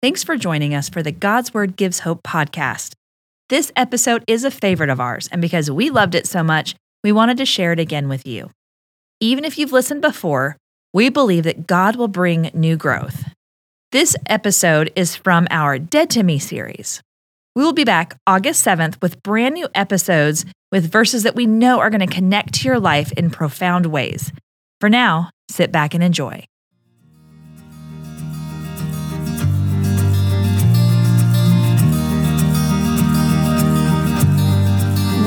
Thanks for joining us for the God's Word Gives Hope podcast. This episode is a favorite of ours, and because we loved it so much, we wanted to share it again with you. Even if you've listened before, we believe that God will bring new growth. This episode is from our Dead to Me series. We will be back August 7th with brand new episodes with verses that we know are going to connect to your life in profound ways. For now, sit back and enjoy.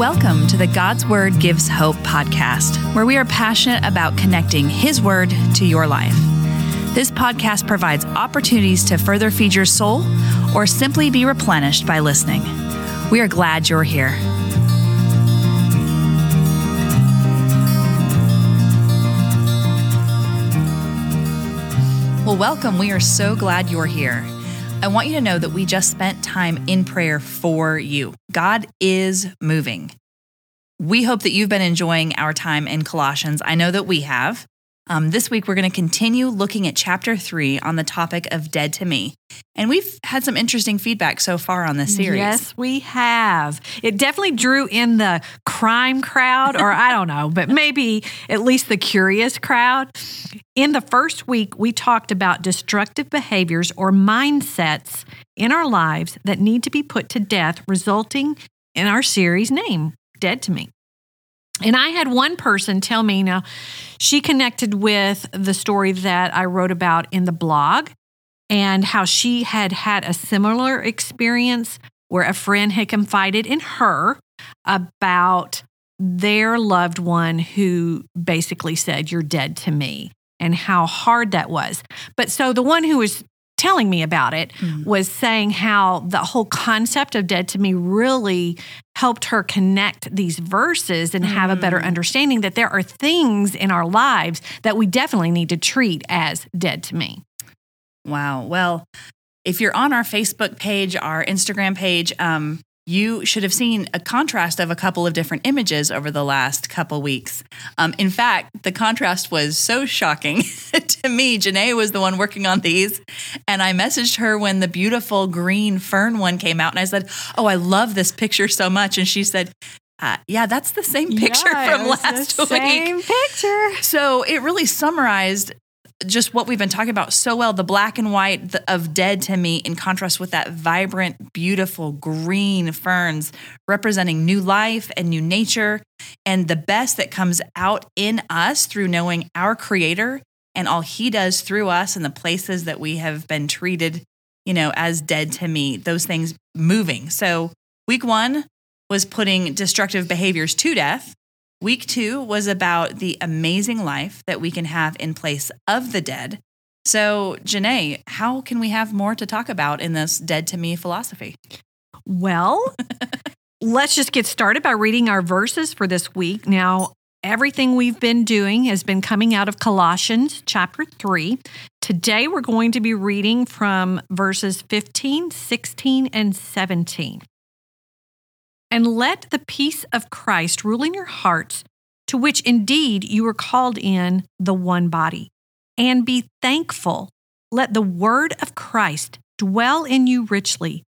Welcome to the God's Word Gives Hope podcast, where we are passionate about connecting His Word to your life. This podcast provides opportunities to further feed your soul or simply be replenished by listening. We are glad you're here. Well, welcome. We are so glad you're here. I want you to know that we just spent time in prayer for you. God is moving. We hope that you've been enjoying our time in Colossians. I know that we have. Um, this week, we're going to continue looking at chapter three on the topic of dead to me. And we've had some interesting feedback so far on this series. Yes, we have. It definitely drew in the crime crowd, or I don't know, but maybe at least the curious crowd. In the first week, we talked about destructive behaviors or mindsets in our lives that need to be put to death, resulting in our series name, Dead to Me. And I had one person tell me now, she connected with the story that I wrote about in the blog and how she had had a similar experience where a friend had confided in her about their loved one who basically said, You're dead to me, and how hard that was. But so the one who was telling me about it mm-hmm. was saying how the whole concept of dead to me really helped her connect these verses and mm-hmm. have a better mm. understanding that there are things in our lives that we definitely need to treat as dead to me. Wow. Well, if you're on our Facebook page, our Instagram page, um, you should have seen a contrast of a couple of different images over the last couple weeks. Um, in fact, the contrast was so shocking to me. Janae was the one working on these, and I messaged her when the beautiful green fern one came out, and I said, "Oh, I love this picture so much," and she said. Uh, yeah, that's the same picture yeah, from last week. Same picture. So it really summarized just what we've been talking about so well the black and white of dead to me in contrast with that vibrant beautiful green ferns representing new life and new nature and the best that comes out in us through knowing our creator and all he does through us and the places that we have been treated you know as dead to me those things moving so week 1 was putting destructive behaviors to death Week two was about the amazing life that we can have in place of the dead. So, Janae, how can we have more to talk about in this dead to me philosophy? Well, let's just get started by reading our verses for this week. Now, everything we've been doing has been coming out of Colossians chapter 3. Today, we're going to be reading from verses 15, 16, and 17 and let the peace of Christ rule in your hearts, to which indeed you were called in the one body. And be thankful. Let the word of Christ dwell in you richly.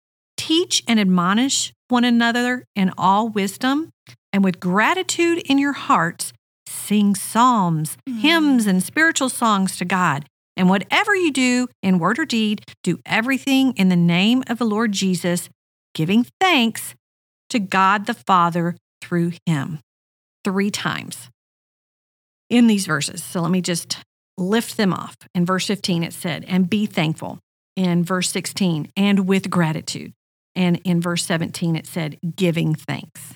Teach and admonish one another in all wisdom, and with gratitude in your hearts, sing psalms, mm. hymns, and spiritual songs to God. And whatever you do in word or deed, do everything in the name of the Lord Jesus, giving thanks to God the Father through him three times in these verses. So let me just lift them off. In verse 15, it said, and be thankful. In verse 16, and with gratitude. And in verse 17, it said, giving thanks.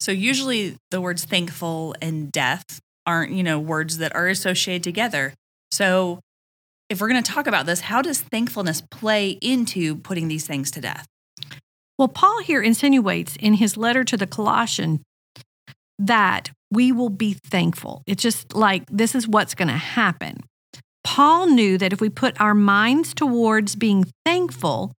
So usually the words thankful and death aren't, you know, words that are associated together. So if we're going to talk about this, how does thankfulness play into putting these things to death? Well, Paul here insinuates in his letter to the Colossian that we will be thankful. It's just like this is what's going to happen. Paul knew that if we put our minds towards being thankful,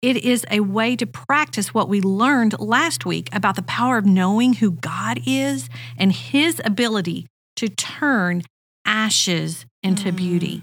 it is a way to practice what we learned last week about the power of knowing who God is and his ability to turn ashes into mm. beauty.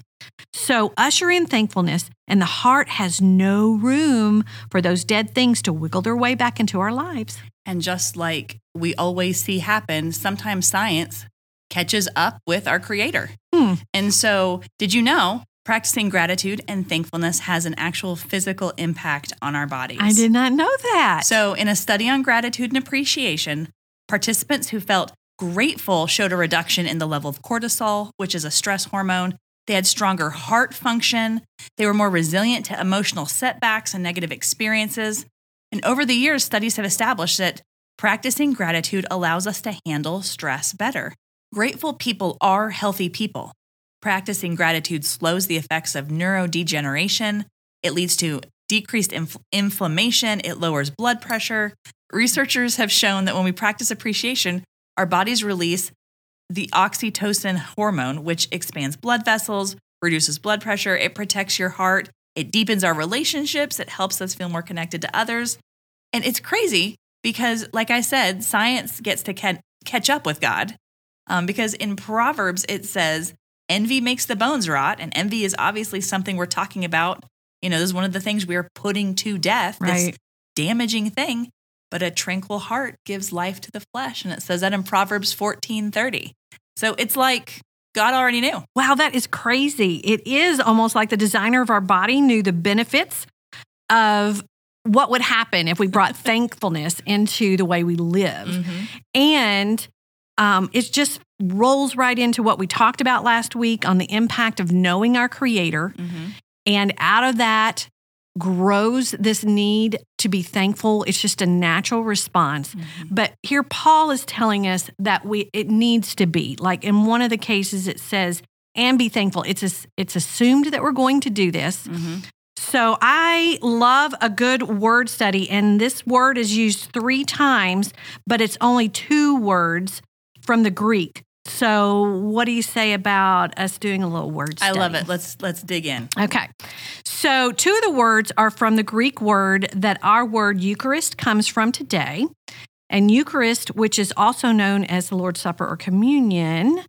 So usher in thankfulness, and the heart has no room for those dead things to wiggle their way back into our lives. And just like we always see happen, sometimes science catches up with our creator. Hmm. And so, did you know practicing gratitude and thankfulness has an actual physical impact on our bodies? I did not know that. So, in a study on gratitude and appreciation, participants who felt grateful showed a reduction in the level of cortisol, which is a stress hormone. They had stronger heart function. They were more resilient to emotional setbacks and negative experiences. And over the years, studies have established that practicing gratitude allows us to handle stress better. Grateful people are healthy people. Practicing gratitude slows the effects of neurodegeneration. It leads to decreased inf- inflammation. It lowers blood pressure. Researchers have shown that when we practice appreciation, our bodies release the oxytocin hormone, which expands blood vessels, reduces blood pressure, it protects your heart, it deepens our relationships, it helps us feel more connected to others. And it's crazy because, like I said, science gets to ca- catch up with God. Um, because in Proverbs, it says, envy makes the bones rot. And envy is obviously something we're talking about. You know, this is one of the things we're putting to death, this damaging thing. But a tranquil heart gives life to the flesh. And it says that in Proverbs 14 30. So it's like God already knew. Wow, that is crazy. It is almost like the designer of our body knew the benefits of what would happen if we brought thankfulness into the way we live. Mm-hmm. And um, it just rolls right into what we talked about last week on the impact of knowing our creator. Mm-hmm. And out of that grows this need to be thankful. It's just a natural response. But here Paul is telling us that we it needs to be. Like in one of the cases it says and be thankful. It's as- it's assumed that we're going to do this. Mm-hmm. So I love a good word study and this word is used 3 times, but it's only two words from the Greek. So what do you say about us doing a little word study? I love it. Let's let's dig in. Okay. So, two of the words are from the Greek word that our word Eucharist comes from today. And Eucharist, which is also known as the Lord's Supper or communion.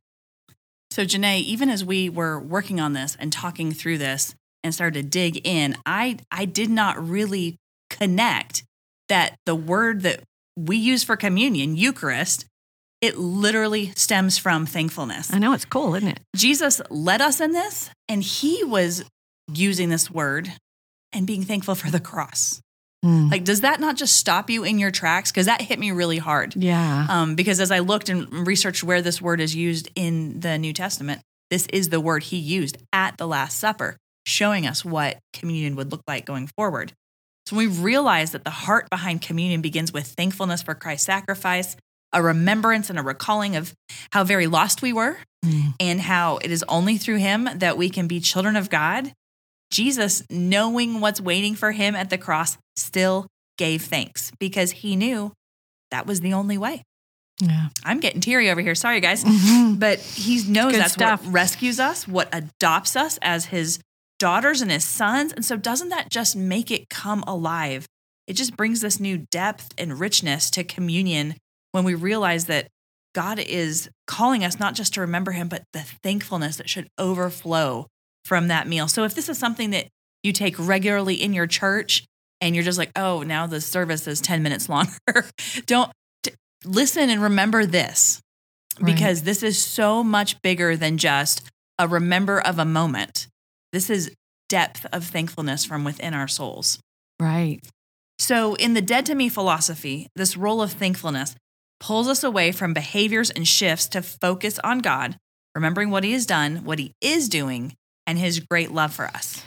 So, Janae, even as we were working on this and talking through this and started to dig in, I, I did not really connect that the word that we use for communion, Eucharist, it literally stems from thankfulness. I know it's cool, isn't it? Jesus led us in this, and he was using this word and being thankful for the cross. Mm. Like, does that not just stop you in your tracks? Because that hit me really hard. Yeah. Um, because as I looked and researched where this word is used in the New Testament, this is the word he used at the Last Supper, showing us what communion would look like going forward. So when we realize that the heart behind communion begins with thankfulness for Christ's sacrifice, a remembrance and a recalling of how very lost we were, Mm. and how it is only through him that we can be children of God. Jesus, knowing what's waiting for him at the cross, still gave thanks because he knew that was the only way. Yeah. I'm getting teary over here. Sorry, guys. Mhm. But he knows Good that's stuff. what rescues us, what adopts us as his daughters and his sons. And so, doesn't that just make it come alive? It just brings this new depth and richness to communion when we realize that God is calling us not just to remember him, but the thankfulness that should overflow from that meal. So, if this is something that you take regularly in your church and you're just like, oh, now the service is 10 minutes longer, don't t- listen and remember this Right. because this is so much bigger than just a remember of a moment. This is depth of thankfulness from within our souls. Right. So, in the dead to me philosophy, this role of thankfulness pulls us away from behaviors and shifts to focus on God, remembering what He has done, what He is doing, and His great love for us.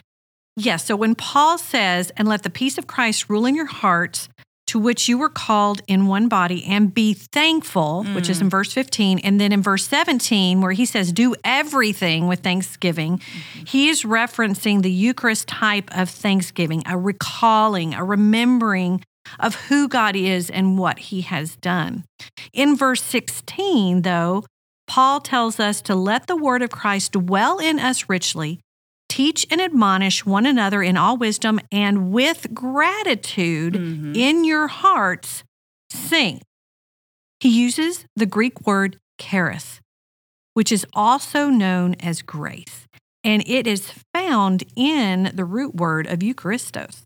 Yes. So when Paul says, and let the peace of Christ rule in your hearts, to which you were called in one body, and be thankful, which is mm. in verse 15. And then in verse 17, where he says, do everything with thanksgiving, mm-hmm. he is referencing the Eucharist type of thanksgiving, a recalling, a remembering of who God is and what he has done. In verse 16, though, Paul tells us to let the word of Christ dwell in us richly teach and admonish one another in all wisdom and with gratitude Mhm. in your hearts sing he uses the greek word charis which is also known as grace and it is found in the root word of Eucharistos.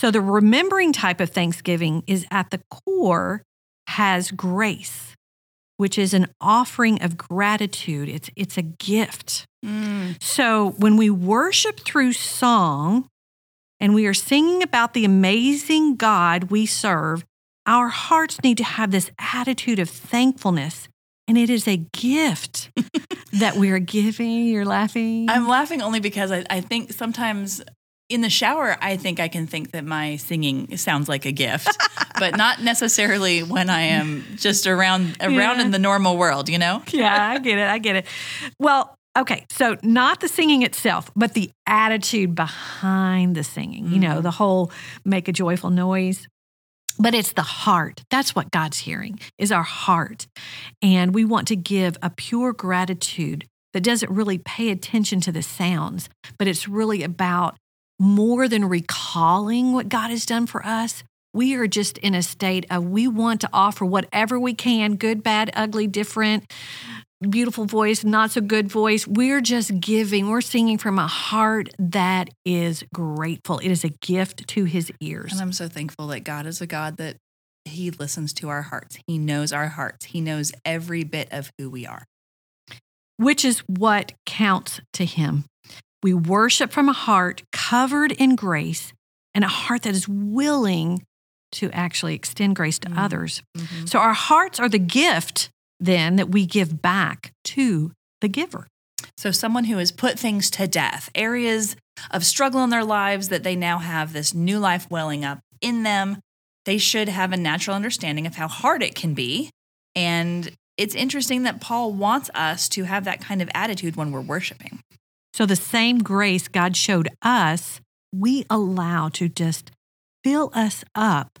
So the remembering type of thanksgiving is at the core has grace, which is an offering of gratitude. It's it's a gift. Mm. So when we worship through song and we are singing about the amazing God we serve, our hearts need to have this attitude of thankfulness. And it is a gift that we are giving. You're laughing. I'm laughing only because I, I think sometimes in the shower, I think I can think that my singing sounds like a gift, but not necessarily when I am just around around Yeah. in the normal world. You know? yeah, I get it. I get it. Well, okay. So, not the singing itself, but the attitude behind the singing, you know, mm-hmm. the whole make a joyful noise. But it's the heart. That's what God's hearing, is our heart. And we want to give a pure gratitude that doesn't really pay attention to the sounds, but it's really about more than recalling what God has done for us. We are just in a state of we want to offer whatever we can good, bad, ugly, different, beautiful voice, not so good voice. We're just giving, we're singing from a heart that is grateful. It is a gift to his ears. And I'm so thankful that God is a God that He listens to our hearts. He knows our hearts. He knows every bit of who we are. which is what counts to him. We worship from a heart covered in grace and a heart that is willing to actually extend grace to Mm. others. So our hearts are the gift then that we give back to the giver. So, someone who has put things to death, areas of struggle in their lives that they now have this new life welling up in them, they should have a natural understanding of how hard it can be. And it's interesting that Paul wants us to have that kind of attitude when we're worshiping. So the same grace God showed us, we allow to just fill us up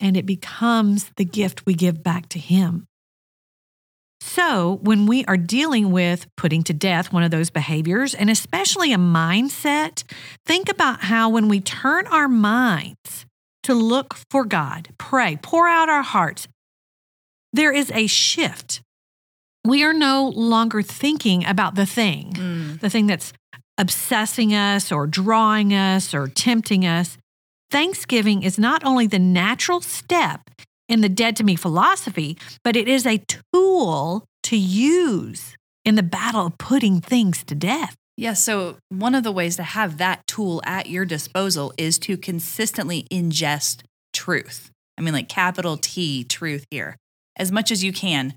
and it becomes the gift we give back to Him. So, when we are dealing with putting to death one of those behaviors, and especially a mindset, think about how when we turn our minds to look for God, pray, pour out our hearts, there is a shift. We are no longer thinking about the thing mm. the thing that's obsessing us or drawing us or tempting us. Thanksgiving is not only the natural step in the dead to me philosophy, but it is a tool to use in the battle of putting things to death. Yeah, so one of the ways to have that tool at your disposal is to consistently ingest truth. I mean, like capital T, truth here, as much as you can.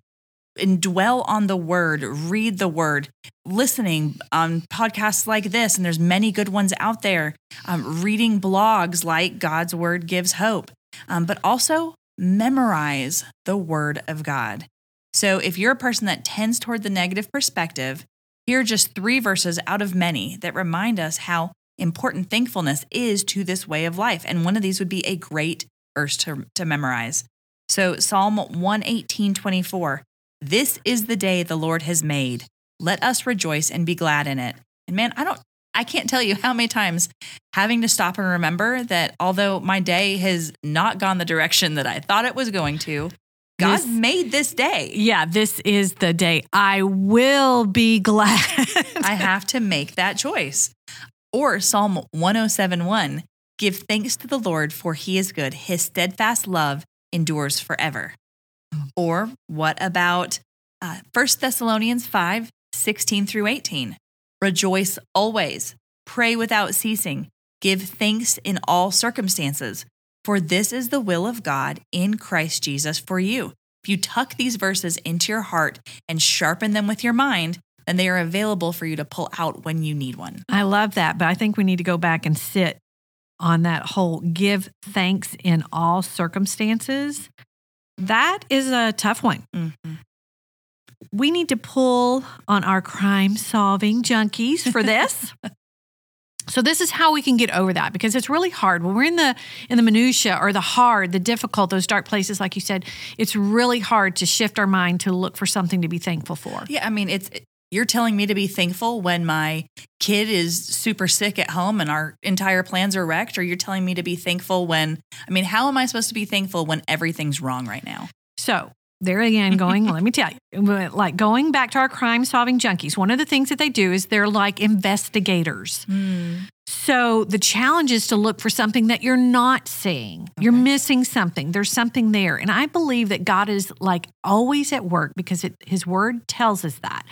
And dwell on the word, read the word, listening on podcasts like this, and there's many good ones out there. Um, reading blogs like God's Word Gives Hope, um, but also memorize the Word of God. So if you're a person that tends toward the negative perspective, here are just three verses out of many that remind us how important thankfulness is to this way of life. And one of these would be a great verse to, to memorize. So Psalm 118, 24. This is the day the Lord has made. Let us rejoice and be glad in it. And man, I don't I can't tell you how many times having to stop and remember that although my day has not gone the direction that I thought it was going to, God This- made this day. Yeah, this is the day I will be glad. I have to make that choice. Or Psalm 1071 Give thanks to the Lord, for he is good. His steadfast love endures forever. Or what about uh, 1 Thessalonians 5 16 through 18? Rejoice always, pray without ceasing, give thanks in all circumstances, for this is the will of God in Christ Jesus for you. If you tuck these verses into your heart and sharpen them with your mind, then they are available for you to pull out when you need one. I love that, but I think we need to go back and sit on that whole give thanks in all circumstances. That is a tough one. Mhm. We need to pull on our crime solving junkies for this. so this is how we can get over that because it's really hard when we're in the in the minutia or the hard, the difficult, those dark places like you said, it's really hard to shift our mind to look for something to be thankful for. Yeah, I mean, it's you're telling me to be thankful when my kid is super sick at home and our entire plans are wrecked, or you're telling me to be thankful when, I mean, how am I supposed to be thankful when everything's wrong right now? So, there again, going, let me tell you, like going back to our crime solving junkies, one of the things that they do is they're like investigators. Hmm. So the challenge is to look for something that you're not seeing. You're missing something. There's something there. And I believe that God is like always at work because it, his word tells us that.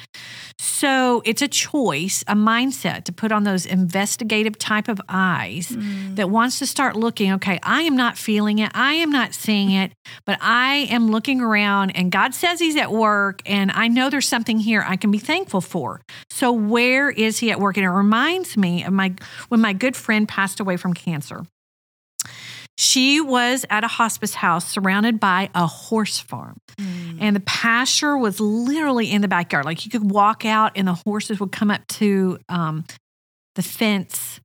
So it's a choice, a mindset to put on those investigative type of eyes mm. that wants to start looking, okay, I am not feeling it. I am not seeing it, but I am looking around and God says he's at work and I know there's something here I can be thankful for. So where is he at work? And it reminds me of my when my good friend passed away from cancer. She was at a hospice house surrounded by a horse farm. And the pasture was literally in the backyard. Like you could walk out and the horses would come up to um, the fence.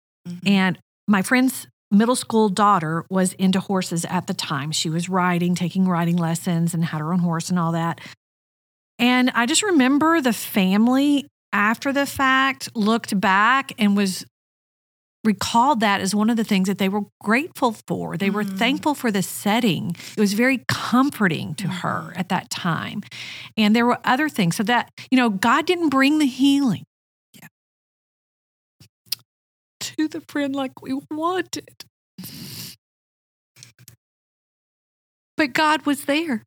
And my friend's middle school daughter was into horses at the time. She was riding, taking riding lessons, and had her own horse and all that. And I just remember the family after the fact looked back and was recalled that as one of the things that they were grateful for. They were Mm. thankful for the setting. It was very comforting to her at that time. And there were other things. So that, you know, God didn't bring the healing. Yeah. To the friend like we wanted. But God was there.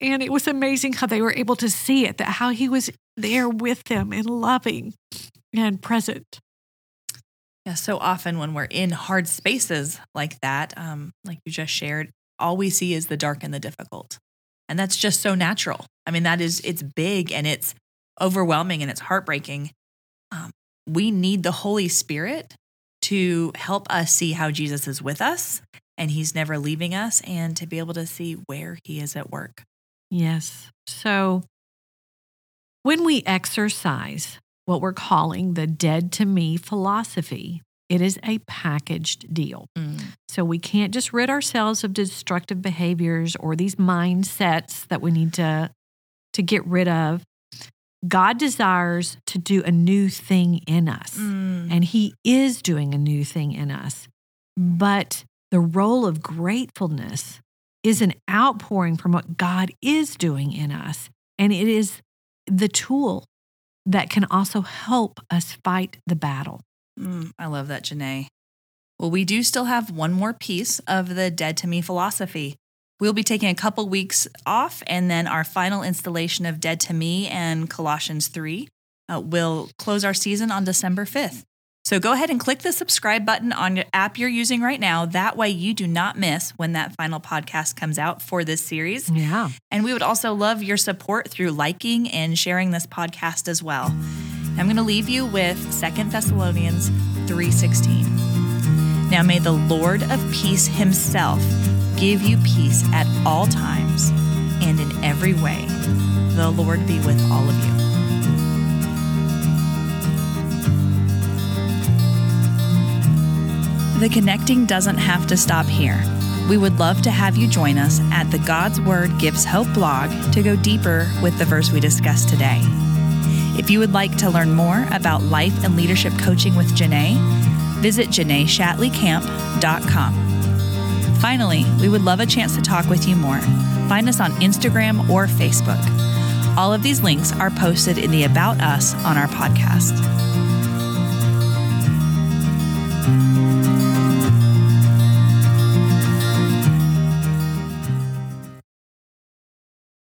And it was amazing how they were able to see it, that how he was there with them and loving and present. Yeah, so often when we're in hard spaces like that, um, like you just shared, all we see is the dark and the difficult. And that's just so natural. I mean, that is, it's big and it's overwhelming and it's heartbreaking. Um, we need the Holy Spirit to help us see how Jesus is with us and he's never leaving us and to be able to see where he is at work. Yes. So when we exercise what we're calling the dead to me philosophy, it is a packaged deal. So we can't just rid ourselves of destructive behaviors or these mindsets that we need to to get rid of. God desires to do a new thing in us. Mm. And he is doing a new thing in us. But the role of gratefulness is an outpouring from what God is doing in us. And it is the tool that can also help us fight the battle. Mm, I love that, Janae. Well, we do still have one more piece of the Dead to Me philosophy. We'll be taking a couple weeks off, and then our final installation of Dead to Me and Colossians 3 uh, will close our season on December 5th. So go ahead and click the subscribe button on your app you're using right now. That way, you do not miss when that final podcast comes out for this series. Yeah. And we would also love your support through liking and sharing this podcast as well. I'm going to leave you with 2 Thessalonians 3:16. Now may the Lord of peace himself give you peace at all times and in every way. The Lord be with all of you. The connecting doesn't have to stop here. We would love to have you join us at the God's Word Gives Hope blog to go deeper with the verse we discussed today. If you would like to learn more about life and leadership coaching with Janae, visit janaeshatleycamp.com. Finally, we would love a chance to talk with you more. Find us on Instagram or Facebook. All of these links are posted in the About Us on our podcast.